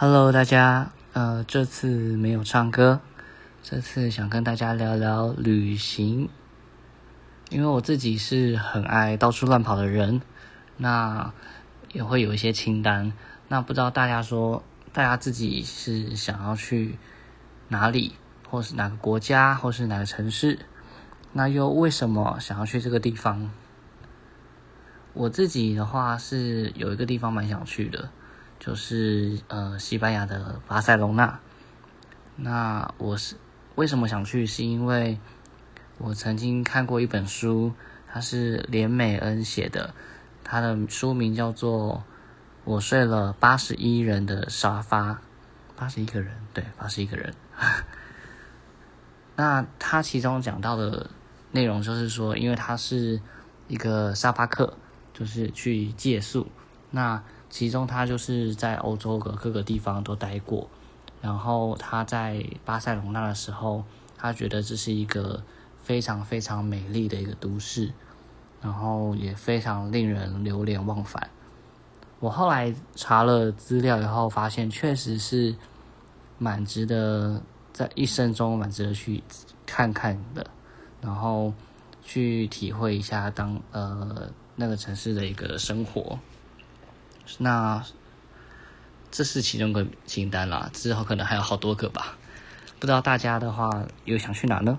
Hello，大家，呃，这次没有唱歌，这次想跟大家聊聊旅行，因为我自己是很爱到处乱跑的人，那也会有一些清单。那不知道大家说，大家自己是想要去哪里，或是哪个国家，或是哪个城市？那又为什么想要去这个地方？我自己的话是有一个地方蛮想去的。就是呃，西班牙的巴塞隆纳。那我是为什么想去？是因为我曾经看过一本书，它是连美恩写的，它的书名叫做《我睡了八十一人的沙发》，八十一个人，对，八十一个人。那他其中讲到的内容就是说，因为他是一个沙发客，就是去借宿，那。其中，他就是在欧洲的各个地方都待过，然后他在巴塞隆纳的时候，他觉得这是一个非常非常美丽的一个都市，然后也非常令人流连忘返。我后来查了资料以后，发现确实是蛮值得在一生中蛮值得去看看的，然后去体会一下当呃那个城市的一个生活。那这是其中个清单了，之后可能还有好多个吧，不知道大家的话又想去哪呢？